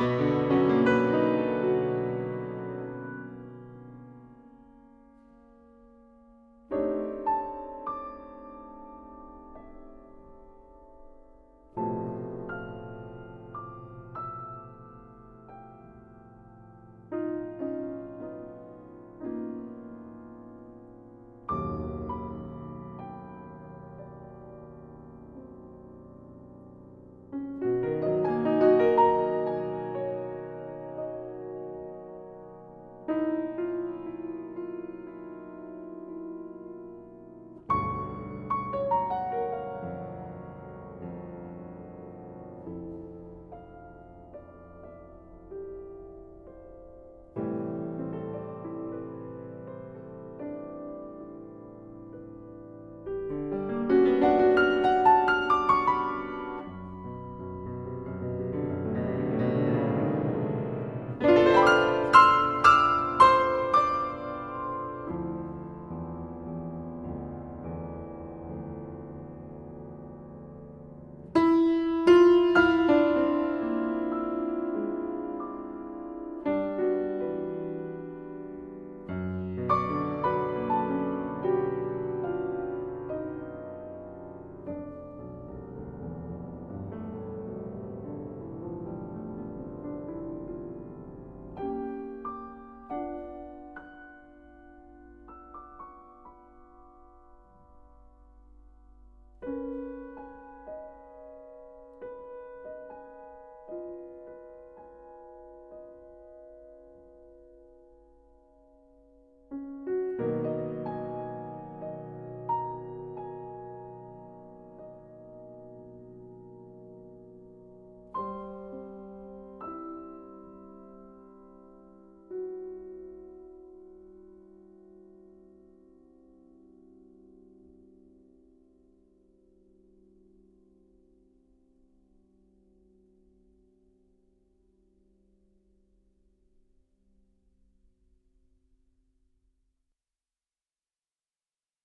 you you.